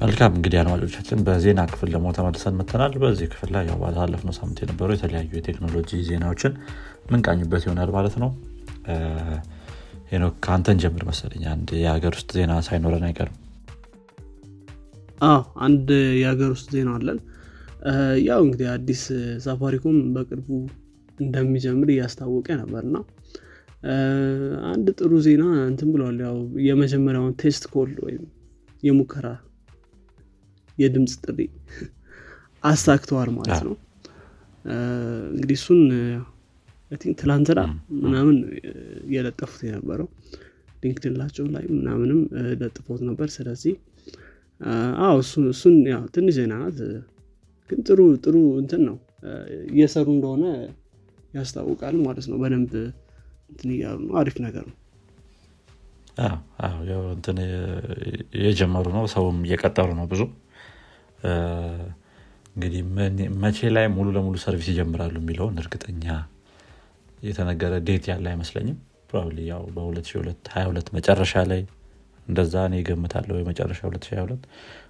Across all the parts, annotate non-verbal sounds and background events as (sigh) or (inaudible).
መልካም እንግዲህ አድማጮቻችን በዜና ክፍል ደግሞ ተመልሰን መተናል በዚህ ክፍል ላይ ያው ባሳለፍነው ሳምንት የነበሩ የተለያዩ የቴክኖሎጂ ዜናዎችን ምንቃኙበት ይሆናል ማለት ነው። ሄኖክ ከአንተን ጀምር መሰለኝ። አንድ የሀገር ውስጥ ዜና ሳይኖረን አይቀርም። አንድ የሀገር ውስጥ ዜና አለን። ያው እንግዲህ አዲስ ሳፋሪኮም በቅርቡ እንደሚጀምር እያስታወቀ ነበርና አንድ ጥሩ ዜና እንትን ብለዋል ያው የመጀመሪያውን test call ወይም የሙከራ የድምፅ ጥሪ አሳክተዋል ማለት ነው። እንግዲህ እሱን ትላንትና ምናምን የለጠፉት የነበረው LinkedIn ኣቸው ላይ ምናምንም ለጥፈውት ነበር። ስለዚህ አዎ እሱን ያው ትንሽ ዜና ናት። ግን ጥሩ ጥሩ እንትን ነው። እየሰሩ እንደሆነ ያስታውቃል ማለት ነው። በደንብ እንትን እያሉ ነው። አሪፍ ነገር ነው። እንትን የጀመሩ ነው። ሰውም እየቀጠሩ ነው ብዙ እንግዲህ መቼ ላይ ሙሉ ለሙሉ service ይጀምራሉ የሚለውን እርግጠኛ የተነገረ date ያለ አይመስለኝም። probably ያው በ2022 መጨረሻ ላይ እንደዛ እኔ ገምታለሁ የመጨረሻ 2022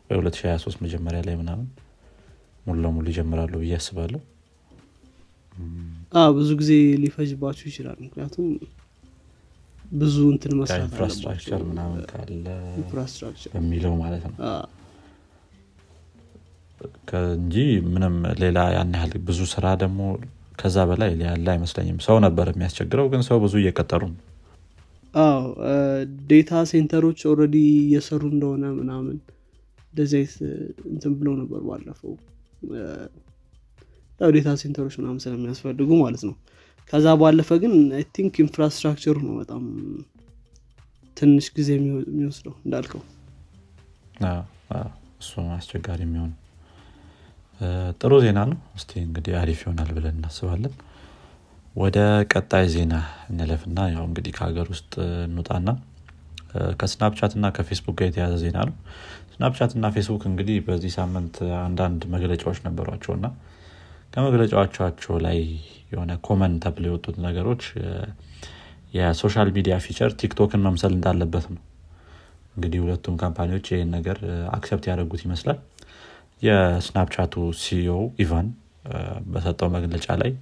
ወይ 2023 መጀመሪያ ላይ ምናምን ሙሉ ለሙሉ ይጀምራሉ ብዬ አስባለሁ። ብዙ ጊዜ ሊፈጅባችሁ ይችላል። ምክንያቱም ብዙ እንትን መስራት infrastructure ምናምን ካለ infrastructure በሚለው ማለት ነው እንጂ ምንም ሌላ ያን ያህል ብዙ ስራ ደግሞ ከዛ በላይ ያለ አይመስለኝም። ሰው ነበር የሚያስቸግረው ግን ሰው ብዙ እየቀጠሩ ነው። አዎ data center ኦች already እየሰሩ እንደሆነ ምናምን እንደዚህ አይነት እንትን ብለው ነበር ባለፈው። ያው data center ኦች ምናምን ስለሚያስፈልጉ ማለት ነው። ከዛ ባለፈ ግን I think infrastructure ኡ ነው በጣም ትንሽ ጊዜ የሚወስደው እንዳልከው። እሱ አስቸጋሪ የሚሆኑ ጥሩ ዜና ነው። እስቲ እንግዲህ አሪፍ ይሆናል ብለን እናስባለን። ወደ ቀጣይ ዜና እንለፍና ያው እንግዲህ ከሀገር ውስጥ እንውጣና ከ Snapchat እና ከፌስቡክ ጋር የተያያዘ ዜና ነው። Snapchat እና ፌስቡክ እንግዲህ በዚህ ሳምንት አንዳንድ መግለጫዎች ነበሯቸው እና ከመግለጫዎቻቸው ላይ የሆነ common ተብሎ የወጡት ነገሮች የ social media feature TikTok ን መምሰል እንዳለበት ነው። እንግዲህ ሁለቱም company ዎች ይህን ነገር accept ያደረጉት ይመስላል የ Snapchat ኡ CEO ኢቫን በሰጠው መግለጫ ላይ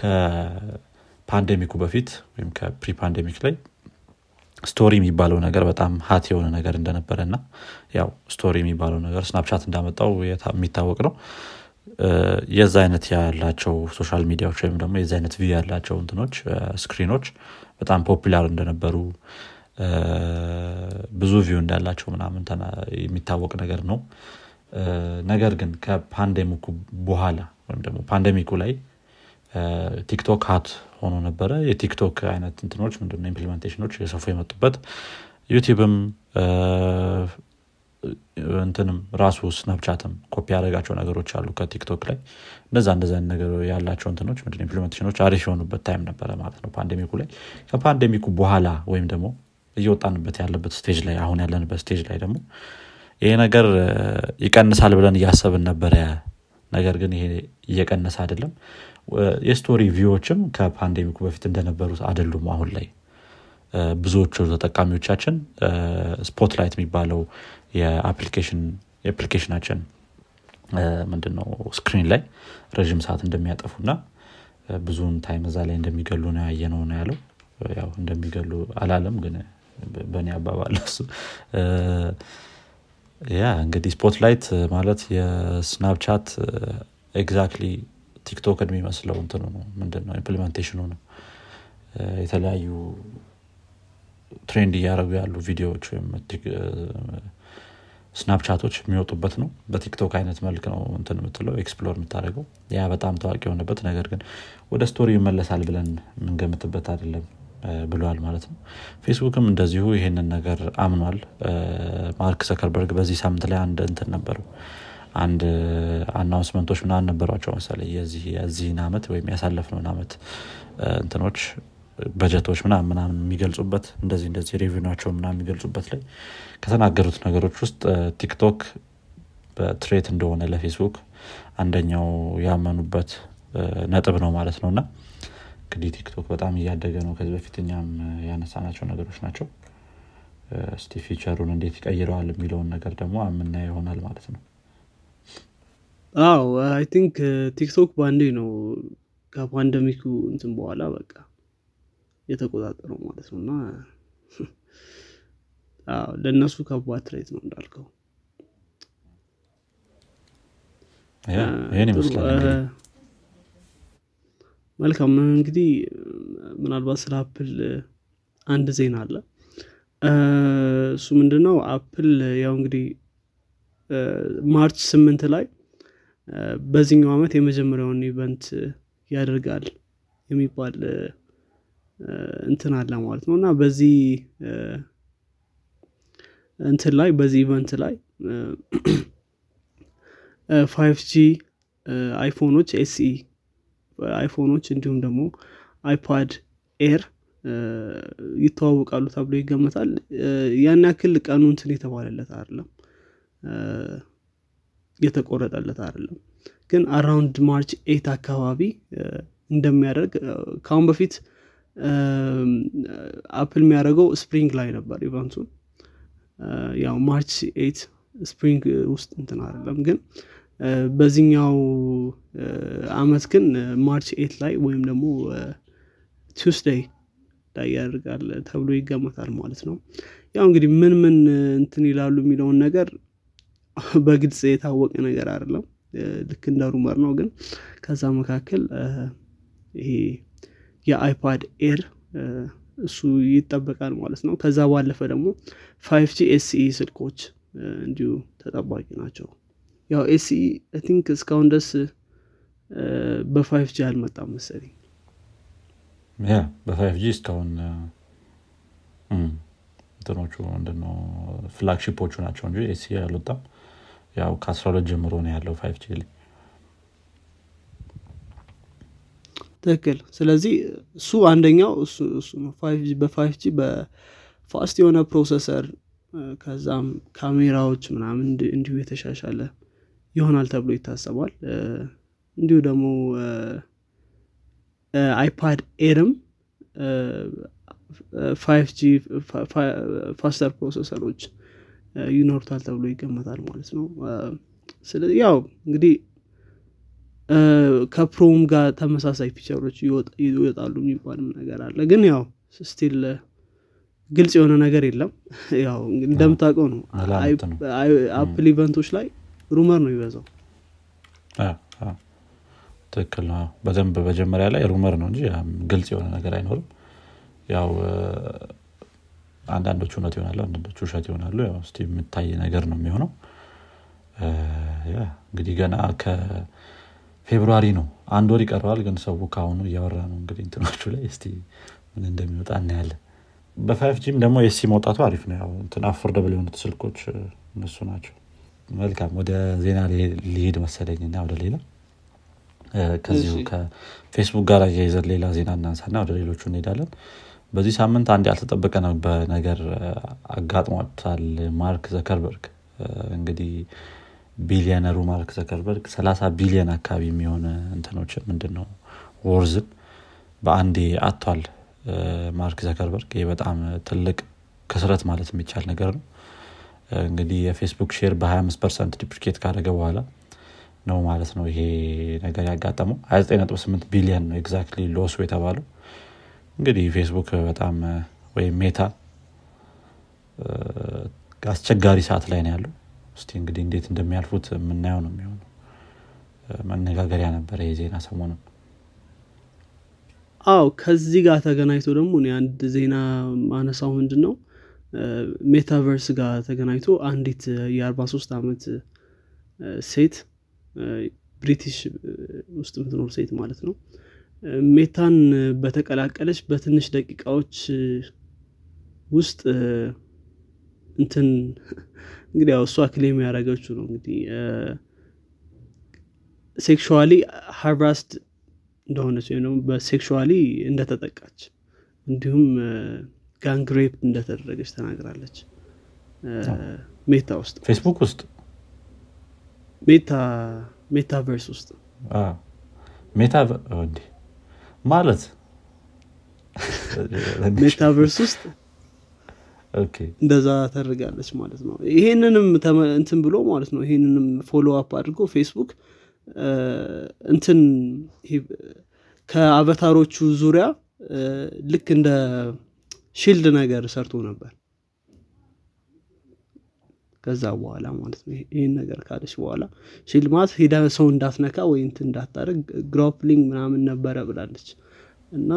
ከ pandemic ኡ በፊት ወይም ከ pre pandemic ላይ story የሚባለው ነገር በጣም hot የሆነ ነገር እንደነበረ እና ያው story የሚባለው ነገር Snapchat እንዳመጣው የሚታወቅ ነው። የዛ አይነት ያላቸው social media ዎች ወይም ደግሞ የዚ አይነት view ያላቸው እንትኖች screen ኦች በጣም popular እንደነበሩ ብዙ view እንዳላቸው ምናምን የሚታወቅ ነገር ነው ነገር ግን ከ pandemic ኡ በኋላ ወይም ደግሞ pandemic ኡ ላይ TikTok hot ሆኖ ነበረ። የ TikTok አይነት እንትኖች ምንድነው? implementation ኦች የሰፉ የመጡበት YouTube ም እንትንም ራሱ Snapchat ም copy ያደረጋቸው ነገሮች አሉ ከ TikTok ላይ። እንደዛ እንደዛ ነገር ያላቸው እንትኖች ምንድን implementation ኦች አሪፍ የሆኑበት time ነበረ ማለት ነው pandemic ኡ ላይ። ከ pandemic ኡ በኋላ ወይም ደግሞ እየወጣንበት ያለበት stage ላይ አሁን ያለንበት stage ላይ ደግሞ ይሄ ነገር ይቀንሳል ብለን እያሰብን ነበረ። ነገር ግን ይሄ እየቀነሰ አይደለም። የስቶሪ ቪዎችም ከፓንዴሚኩ በፊት እንደነበሩት አይደሉም አሁን ላይ። ብዙዎቹ ተጠቃሚዎቻችን Spotlight የሚባለው የ application ኣችን ምንድነው screen ላይ ረዥም ሰዓት እንደሚያጠፉና ብዙን time እዛ ላይ እንደሚገሉ ነው ያየ ነው ያለው። ያው እንደሚገሉ አላለም ግን በእኔ አባባል ያ እንግዲህ Spotlight ማለት የ Snapchat exactly TikTok ን የሚመስለው እንትኑ ነው። ምንድን ነው። implementation ኡ ነው የተለያዩ trend እያደረጉ ያሉ ቪዲዮዎች ወይም Snapchat ኦች የሚወጡበት ነው። በ TikTok አይነት መልክ ነው እንትን የምትለው explore የምታደርገው። ያ በጣም ታዋቂ የሆነበት ነገር ግን ወደ story ይመለሳል ብለን የምንገምትበት አይደለም ብለዋል ማለት ነው። ፌስቡክም እንደዚሁ ይሄንን ነገር አምኗል። ማርክ ዙከርበርግ በዚህ ሳምንት ላይ አንድ እንትን ነበሩ። አንድ announcement ኦች ምናምን ነበሯቸው መሰለ የዚህን አመት ወይም ያሳለፍነውን አመት እንትኖች በጀቶች ምናምን ምናምን የሚገልጹበት እንደዚህ እንደዚህ revenue ኣቸው ምናምን የሚገልጹበት ላይ ከተናገሩት ነገሮች ውስጥ TikTok threat እንደሆነ ለፌስቡክ አንደኛው ያመኑበት ነጥብ ነው ማለት ነው። እና እንግዲህ ቲክቶክ በጣም እያደገ ነው። ከዚህ በፊት እኛም ያነሳናቸው ነገሮች ናቸው። እስቲ feature ኡን እንዴት ይቀይረዋል የሚለውን ነገር ደግሞ የምናየው ይሆናል ማለት ነው። አዎ I think ቲክቶክ በአንዴ ነው ከ pandemic ኡ እንትን በኋላ በቃ የተቆጣጠረው ማለት ነው። እና (laughs) ለእነሱ ከባድ threat ነው እንዳልከው። ይህን ይመስላል መልካም። እንግዲህ ምናልባት ስለ አፕል አንድ ዜና አለ። እሱ ምንድነው? አፕል ያው እንግዲህ March ስምንት ላይ በዚህኛው ዓመት የመጀመሪያውን event ያደርጋል የሚባል እንትን አለ ማለት ነው። እና በዚህ እንትን ላይ በዚህ event ላይ five G iPhone ኦች SE iPhone ኦች እንዲሁም ደግሞ iPad Air ይተዋወቃሉ ተብሎ ይገመታል። ያን ያክል ቀኑ እንትን የተባለለት አይደለም። የተቆረጠለት አይደለም። ግን around March eight አካባቢ እንደሚያደርግ ከአሁን በፊት አፕል የሚያደርገው spring ላይ ነበር event ኡን። ያው March eight spring ውስጥ እንትን አይደለም። ግን በዚህኛው አመት ግን March eight ላይ ወይም ደግሞ Tuesday ላይ ያደርጋል ተብሎ ይገመታል ማለት ነው። ያው እንግዲህ ምን ምን እንትን ይላሉ የሚለውን ነገር በግልጽ የታወቀ ነገር አይደለም። ልክ እንደ rumor ነው ግን ከዛ መካከል ይሄ የ iPad Air እሱ ይጠበቃል ማለት ነው። ከዛ ባለፈ ደግሞ five G SE ስልኮች እንዲሁ ተጠባቂ ናቸው ያው SE I think እስካሁን ድረስ በ five G አልመጣም መሰለኝ። ያ በ five G እስካሁን እንትኖቹ ምንድነው flagship ኦቹ ናቸው እንጂ SE አልወጣም። ያው ከአስራ ሁለት ጀምሮ ነው ያለው five G ላይ። ትክክል። ስለዚህ እሱ አንደኛው በ five G በ fast የሆነ processor ከዛም ካሜራዎች ምናምን እንዲሁ የተሻሻለ ይሆናል ተብሎ ይታሰባል። እንዲሁ ደግሞ iPad Air ም five G faster processor ኦች ይኖሩታል ተብሎ ይገመታል ማለት ነው። ስለዚህ ያው እንግዲህ ከ Pro ም ጋር ተመሳሳይ feature ኦች ይወጣሉ የሚባልም ነገር አለ። ግን ያው still ግልጽ የሆነ ነገር የለም። ያው እንደምታውቀው ነው። አፕል event ኦች ላይ rumor ነው የሚበዛው ትክክል ነው። በደንብ መጀመሪያ ላይ rumor ነው እንጂ ግልጽ የሆነ ነገር አይኖርም። ያው አንዳንዶቹ እውነት ይሆናሉ አንዳንዶቹ ውሸት ይሆናሉ። ስ የሚታይ ነገር ነው የሚሆነው። እንግዲህ ገና ከ February ነው። አንድ ወር ይቀረዋል ግን ሰው ከአሁኑ እያወራ ነው። እንግዲህ እንትኖቹ ላይ እስቲ ምን እንደሚወጣ እናያለን። በ five G ም ደግሞ የ SE መውጣቱ አሪፍ ነው። ያው እንትን affordable የሆኑት ስልኮች እነሱ ናቸው መልካም ወደ ዜና ሊሄድ መሰለኝ እና ወደ ሌላ። ከዚሁ ከፌስቡክ ጋር እያይዘን ሌላ ዜና እናንሳና ወደ ሌሎቹ እንሄዳለን። በዚህ ሳምንት አንድ ያልተጠበቀ ነገር አጋጥሟታል ማርክ ዘከርበርግ። እንግዲህ ቢሊዮነሩ ማርክ ዘከርበርግ 30 ቢሊዮን አካባቢ የሚሆን እንትኖች ምንድን ነው worth ኡን በአንዴ አጥቷል ማርክ ዘከርበርግ ይህ በጣም ትልቅ ክስረት ማለት የሚቻል ነገር ነው እንግዲህ የፌስቡክ share በ25 percent depreciate ካደረገ በኋላ ነው ማለት ነው ይሄ ነገር ያጋጠመው። 298 ቢሊዮን ነው exactly loss ኡ የተባለው። እንግዲህ ፌስቡክ በጣም ወይም ሜታ አስቸጋሪ ሰዓት ላይ ነው ያለው። እስቲ እንግዲህ እንዴት እንደሚያልፉት የምናየው ነው የሚሆነው። መነጋገሪያ ነበረ የዜና ሰሞኑን። አው ከዚህ ጋር ተገናኝቶ ደግሞ አንድ ዜና ማነሳው ምንድን ነው ሜታቨርስ ጋር ተገናኝቶ አንዲት የ43 ዓመት ሴት ብሪቲሽ ውስጥ የምትኖር ሴት ማለት ነው። ሜታን በተቀላቀለች በትንሽ ደቂቃዎች ውስጥ እንትን (laughs) እንግዲህ ያው እሷ claim ያደረገችው ነው እንግዲህ sexually harassed እንደሆነች ወይም ደግሞ በ sexually እንደተጠቃች እንዲሁም gang rape እንደተደረገች ተናግራለች። ሜታ ውስጥ ፌስቡክ ውስጥ? ሜታ ሜታቨርስ ውስጥ። ሜታ ማለት? (laughs) ሜታቨርስ ውስጥ? እንደዛ ታደርጋለች ማለት ነው። ይሄንንም እንትን ብሎ ማለት ነው ይሄንንም follow up አድርጎ ፌስቡክ እንትን ይሄ ከ avatar ኦቹ ዙሪያ ልክ እንደ shield ነገር ሰርቶ ነበር። ከዛ በኋላ ማለት ነው ይህን ነገር ካለች በኋላ shield ማለት ሄዳ ሰው እንዳትነካ ወይ እንትን እንዳታደርግ groping ምናምን ነበረ ብላለች። እና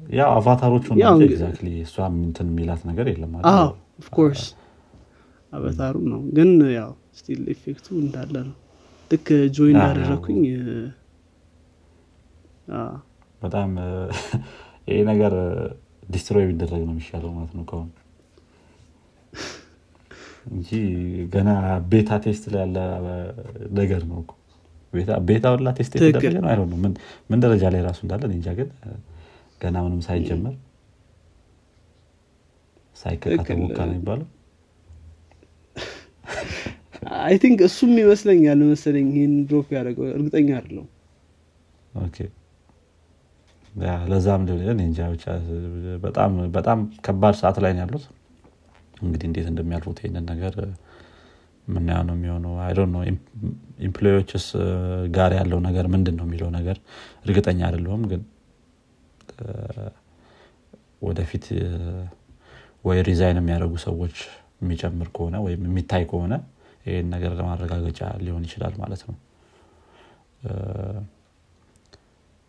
ያው avatar ኦቹ exactly እሷም እንትን የሚላት ነገር የለም of course avatar ኡ ነው። ግን ያው still effect ኡ እንዳለ ነው። ልክ ጆይ አዎ። እንዳደረግኩኝ በጣም ይሄ ነገር destroy ቢደረግ ነው የሚሻለው ማለት ነው ከሆነ እንጂ ገና beta test ላይ ያለ ነገር ነው beta- ሁላ test የተደረገ ነው? ምን- ደረጃ ላይ ራሱ እንዳለ እንጃ ግን ገና ምንም ሳይጀመር ተቦካ ነው የሚባለው። I think እሱም ይመስለኛል መሰለኝ ይህን drop ያደረገው። እርግጠኛ አይደለሁም። Okay። ለዛም እንጃ ብቻ በጣም ከባድ ሰዓት ላይ ያሉት። እንግዲህ እንዴት እንደሚያልፉት ይህንን ነገር ምናየው ነው የሚሆነው። I don't know employee ዎችስ ጋር ያለው ነገር ምንድን ነው የሚለው ነገር እርግጠኛ አይደለሁም። ግን ወደፊት ወይ resign የሚያደርጉ ሰዎች የሚጨምር ከሆነ ወይም የሚታይ ከሆነ ይህን ነገር ለማረጋገጫ ሊሆን ይችላል ማለት ነው።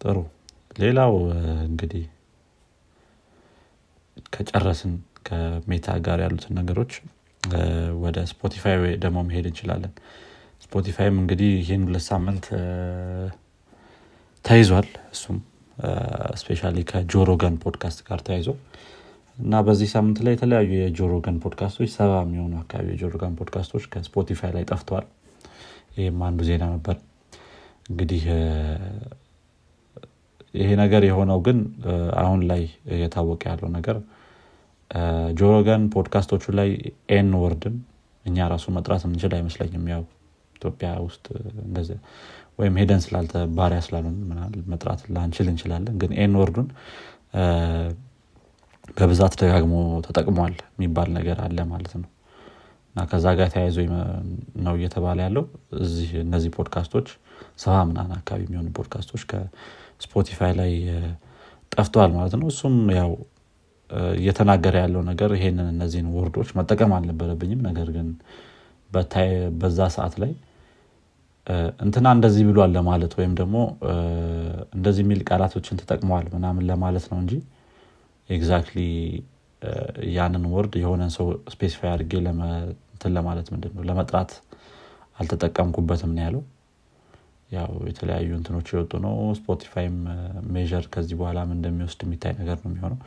ጥሩ ሌላው እንግዲህ ከጨረስን ከ Meta ጋር ያሉትን ነገሮች ወደ Spotify ደግሞ መሄድ እንችላለን። Spotify ም እንግዲህ ይህን ሁለት ሳምንት ተይዟል። እሱም specially ከ Joe Rogan podcast ጋር ተያይዞ እና በዚህ ሳምንት ላይ የተለያዩ የ Joe Rogan podcast ኦች ሰባ የሚሆኑ አካባቢ የጆሮገን ፖድካስቶች ከስፖቲፋይ ላይ ጠፍተዋል። ይህም አንዱ ዜና ነበር። እንግዲህ ይሄ ነገር የሆነው ግን አሁን ላይ እየታወቀ ያለው ነገር Joe Rogan podcast ኦቹ ላይ ኤን ወርድን እኛ ራሱ መጥራት የምንችል አይመስለኝም። ያው ኢትዮጵያ ውስጥ እንደዚህ ወይም ሄደን ስላልተ ባሪያ ስላሉን መጥራት ላንችል እንችላለን። ግን N word ኡን በብዛት ደጋግሞ ተጠቅሟል የሚባል ነገር አለ ማለት ነው። እና ከዛ ጋር ተያይዞ ነው እየተባለ ያለው እዚህ እነዚህ ፖድካስቶች ሰባ ምናምን አካባቢ የሚሆኑ ፖድካስቶች ከስፖቲፋይ ላይ ጠፍተዋል ማለት ነው። እሱም ያው እየተናገረ ያለው ነገር ይሄንን እነዚህን ወርዶች መጠቀም አልነበረብኝም። ነገር ግን በዛ ሰዓት ላይ እንትና እንደዚህ ብሏል ለማለት ወይም ደግሞ እንደዚህ የሚል ቃላቶችን ተጠቅመዋል ምናምን ለማለት ነው እንጂ Exactly ያንን word የሆነን ሰው specify አድርጌ ለማለት ምንድን ለመጥራት አልተጠቀምኩበትም ነው ያለው ያው የተለያዩ እንትኖች የወጡ ነው። Spotify ም measure ከዚህ በኋላ ምን እንደሚወስድ የሚታይ ነገር ነው የሚሆነው።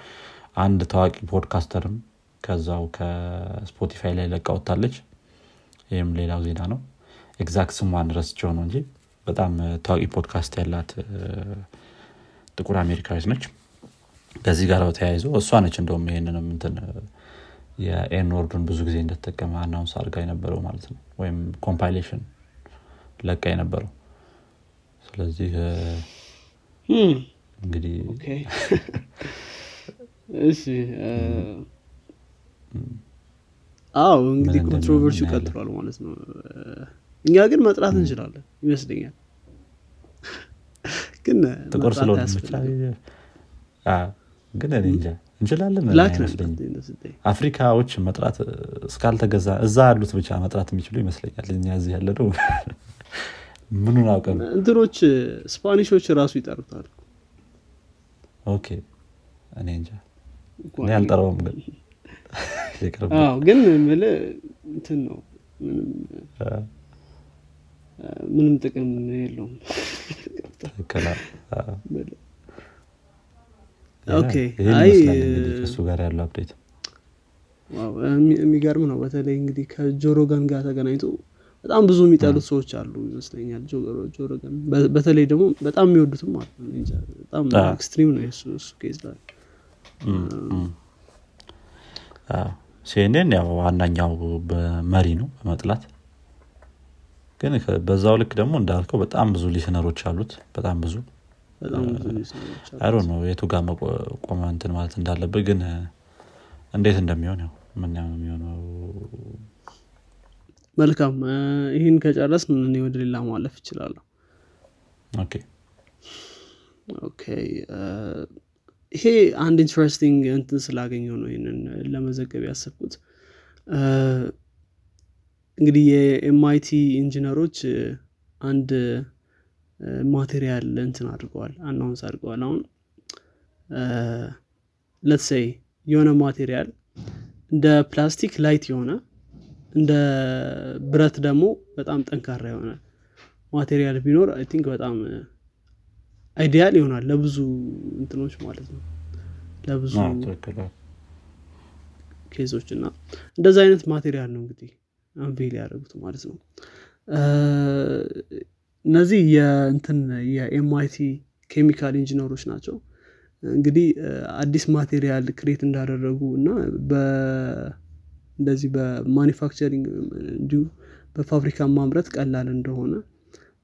አንድ ታዋቂ podcaster ም ከዛው ከ Spotify ላይ ለቃ ወጥታለች። ይህም ሌላው ዜና ነው። exact ስሟን ረስቸው ነው እንጂ በጣም ታዋቂ ፖድካስት ያላት ጥቁር አሜሪካዊት ነች። ከዚህ ጋር ተያይዞ እሷ ነች እንደውም ይሄንንም እንትን የ N word ኡን ብዙ ጊዜ እንደተጠቀመ announce አድርጋ የነበረው ማለት ነው። ወይም compilation ለቃ የነበረው ስለዚህ እንግዲህ (laughs) እሺ አዎ እንግዲህ ምን controversy እንደሚሆን ቀጥሏል ማለት ነው። እኛ ግን መጥራት እንችላለን ይመስለኛል። ግን ጥቁር ስለሆነ ግን እኔ እንጃ እንችላለን አፍሪካዎች መጥራት እስካልተገዛ እዛ ያሉት ብቻ መጥራት የሚችሉ ይመስለኛል። እኛ እዚህ ያለ ነው (laughs) ምኑን አውቀን? እንትኖች Spanish ኦች ራሱ ይጠሩታል። Okay። እኔ እንጃ። እኔ አልጠራውም ግን። (laughs) ግን የምልህ እንትን ነው። ምንም ጥቅም የለውም። ከእሱ ጋር ያለው update። የሚገርም ነው። በተለይ እንግዲህ ከ Joe Rogan ጋር ተገናኝቶ በጣም ብዙ የሚጠሉት ሰዎች አሉ ይመስለኛል። ጆ- በተለይ ደግሞ በጣም የሚወዱትም አሉ። በጣም extreme ነው የሱ እሱ case ላይ። CNN ያው ዋናኛው በመሪ ነው በመጥላት። ግን በዛው ልክ ደግሞ እንዳልከው በጣም ብዙ listener ኦች አሉት በጣም ብዙ። አይሮ ነው የቱ ጋር መቆ- ቆመ እንትን ማለት እንዳለብህ ግን እንዴት እንደሚሆን ያው ነው የሚሆነው መልካም። ይህን ከጨረስ እኔ ወደ ሌላ ማለፍ okay። ይሄ አንድ interesting እንትን ስላገኘው ነው ይህንን ለመዘገብ ያሰብኩት። እንግዲህ የ MIT engineer ኦች አንድ material እንትን አድርገዋል announce አድርገዋል። አሁን let's say የሆነ material እንደ ፕላስቲክ light የሆነ እንደ ብረት ደግሞ በጣም ጠንካራ የሆነ material ቢኖር I think በጣም ideal ይሆናል ለብዙ እንትኖች ማለት ነው። ለብዙ case ኦች እና እንደዚ አይነት material ነው እንግዲህ unveil ያደረጉት ማለት ነው። እነዚህ የእንትን የ MIT chemical engineer ኦች ናቸው። እንግዲህ አዲስ material create እንዳደረጉ እና እንደዚህ በ manufacturing እንዲሁ በፋብሪካ ማምረት ቀላል እንደሆነ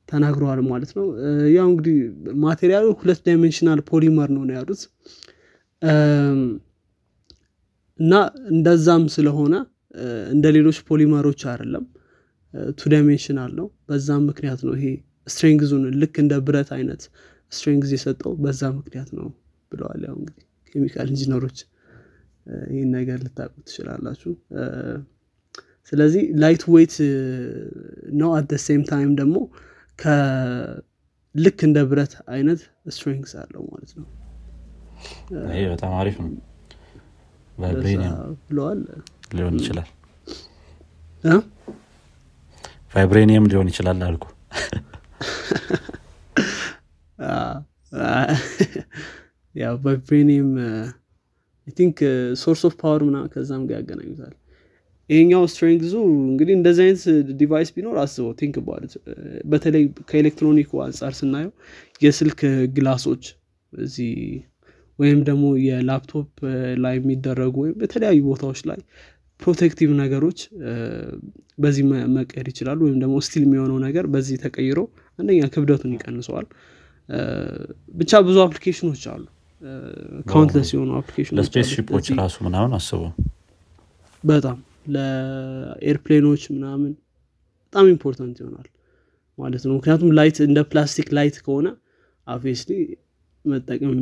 ተናግረዋል ማለት ነው። ያው እንግዲህ material ኡ ሁለት dimensional polymer ነው ነው ያሉት። እና እንደዛም ስለሆነ እንደ ሌሎች polymer ኦች አይደለም። Two dimensional ነው። በዛም ምክንያት ነው ይሄ strength ኡን ልክ እንደ ብረት አይነት strength የሰጠው። በዛ ምክንያት ነው ብለዋል ያው እንግዲህ chemical engineer ኦች ይህን ነገር ልታቁ ትችላላችሁ። ስለዚህ light weight ነው። at same time ደግሞ ልክ እንደ ብረት አይነት strength አለው ማለት ነው። ይሄ በጣም አሪፍ ነው። vibranium ብለዋል። ሊሆን ይችላል። vibranium ሊሆን ይችላል አልኩ። (laughs) ያው vibranium ቲንክ ሶርስ ኦፍ ፓወር ምና ከዛም ጋር ያገናኙታል። ይሄኛው ስትሬንግዙ እንግዲህ እንደዚህ አይነት ዲቫይስ ቢኖር አስበው ቲንክ ባሉት በተለይ ከኤሌክትሮኒኩ አንጻር ስናየው የስልክ ግላሶች እዚህ ወይም ደግሞ የላፕቶፕ ላይ የሚደረጉ ወይም በተለያዩ ቦታዎች ላይ ፕሮቴክቲቭ ነገሮች በዚህ መቀየር ይችላሉ። ወይም ደግሞ ስቲል የሚሆነው ነገር በዚህ ተቀይሮ አንደኛ ክብደቱን ይቀንሰዋል። ብቻ ብዙ አፕሊኬሽኖች አሉ ካውንትለስ የሆኑ አፕሊኬሽኖች ለስፔስ ሺፖች ራሱ ምናምን አስበው በጣም ለ airplane ኖች ምናምን በጣም important ይሆናል ማለት ነው። ምክንያቱም light እንደ ፕላስቲክ light ከሆነ obviously መጠቀም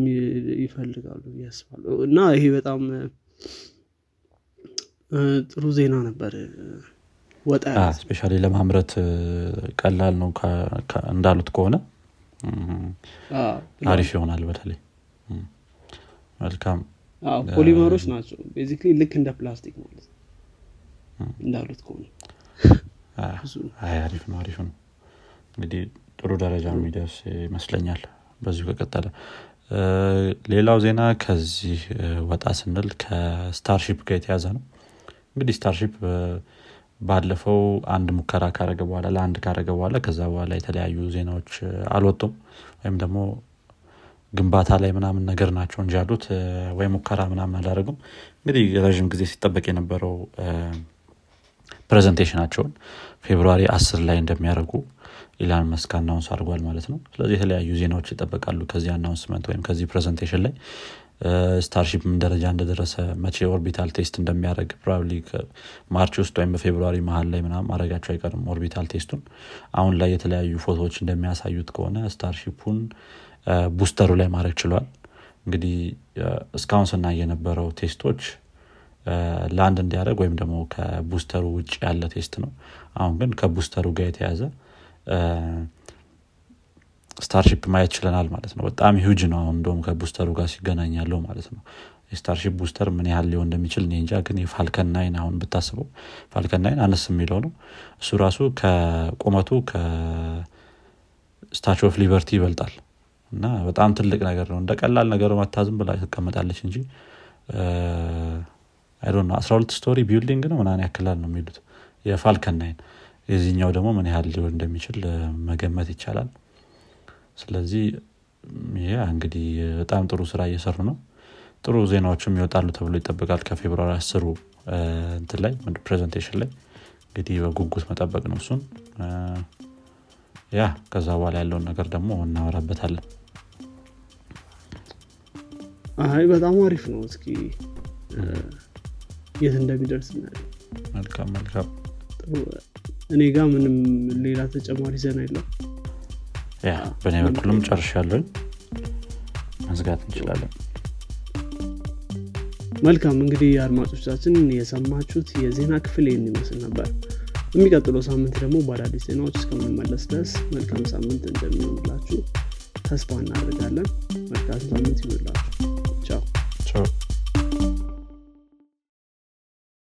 ይፈልጋሉ ያስባሉ እና ይሄ በጣም ጥሩ ዜና ነበር። ወጣ ስፔሻ ለማምረት ቀላል ነው እንዳሉት ከሆነ አሪፍ ይሆናል በተለይ መልካም polymer ኦች ናቸው። basically ልክ እንደ ፕላስቲክ ማለት እንዳሉት ከሆነ አሪፍ ነው አሪፍ ነው። እንግዲህ ጥሩ ደረጃ የሚደርስ ይመስለኛል። በዚሁ ከቀጠለ። ሌላው ዜና ከዚህ ወጣ ስንል ከስታርሺፕ ጋር የተያዘ ነው። እንግዲህ ስታርሺፕ ባለፈው አንድ ሙከራ ካረገ በኋላ ለአንድ ካረገ በኋላ ከዛ በኋላ የተለያዩ ዜናዎች አልወጡም። ወይም ደግሞ ግንባታ ላይ ምናምን ነገር ናቸው እንጂ ያሉት ወይ ሙከራ ምናምን አላደረጉም እንግዲህ ረዥም ጊዜ ሲጠበቅ የነበረው presentation ናቸውን February አስር ላይ እንደሚያደርጉ ኢላን መስክ announce አድርጓል ማለት ነው። ስለዚህ የተለያዩ ዜናዎች ይጠበቃሉ። ከዚህ announcement ወይም ከዚህ presentation ላይ ስታርሺፕ ምን ደረጃ እንደደረሰ መቼ orbital test እንደሚያደርግ probably March ውስጥ ወይም በ February መሀል ላይ ምናምን ማድረጋቸው አይቀርም orbital test ኡን። አሁን ላይ የተለያዩ ፎቶዎች እንደሚያሳዩት ከሆነ ስታርሺፑን booster ኡ ላይ ማድረግ ችሏል። እንግዲህ እስካሁን ስናይ የነበረው test ኦች ለአንድ እንዲያደርግ ወይም ደግሞ ከ booster ኡ ውጭ ያለ test ነው። አሁን ግን ከ booster ኡ ጋር የተያዘ ስታርሺፕ ማየት ችለናል ማለት ነው። በጣም ሂውጅ ነው አሁን እንደውም ከ booster ኡ ጋር ሲገናኝ ያለው ማለት ነው። የስታርሺፕ booster ምን ያህል ሊሆን እንደሚችል እኔ እንጃ ግን የፋልከን ናይን አሁን ብታስበው ፋልከን ናይን አነስ የሚለው ነው። እሱ ራሱ ከቁመቱ ከስታቹ ኦፍ ሊበርቲ ይበልጣል እና በጣም ትልቅ ነገር ነው። እንደ ቀላል ነገር መታዝም ብላ ትቀመጣለች እንጂ አይዶ አስራ ሁለት story building ነው ምናምን ያክላል ነው የሚሉት። የፋልከን ናይን የዚህኛው ደግሞ ምን ያህል ሊሆን እንደሚችል መገመት ይቻላል። ስለዚህ ይህ እንግዲህ በጣም ጥሩ ስራ እየሰሩ ነው። ጥሩ ዜናዎችም ይወጣሉ ተብሎ ይጠበቃል ከ February አስሩ እንትን ላይ presentation ላይ እንግዲህ በጉጉት መጠበቅ ነው እሱን። ያ ከዛ በኋላ ያለውን ነገር ደግሞ እናወራበታለን አይ በጣም አሪፍ ነው። እስኪ የት እንደሚደርስ መልካም መልካም። እኔ ጋር ምንም ሌላ ተጨማሪ ዜና የለም በእኔ በኩልም ጨርሻለኝ መዝጋት እንችላለን። መልካም። እንግዲህ አድማጮቻችን የሰማችሁት የዜና ክፍል ይህን ይመስል ነበር። የሚቀጥለው ሳምንት ደግሞ በአዳዲስ ዜናዎች እስከምንመለስ ድረስ መልካም ሳምንት እንደሚሆንላችሁ ተስፋ እናደርጋለን። መልካም ሳምንት ይሆንላችሁ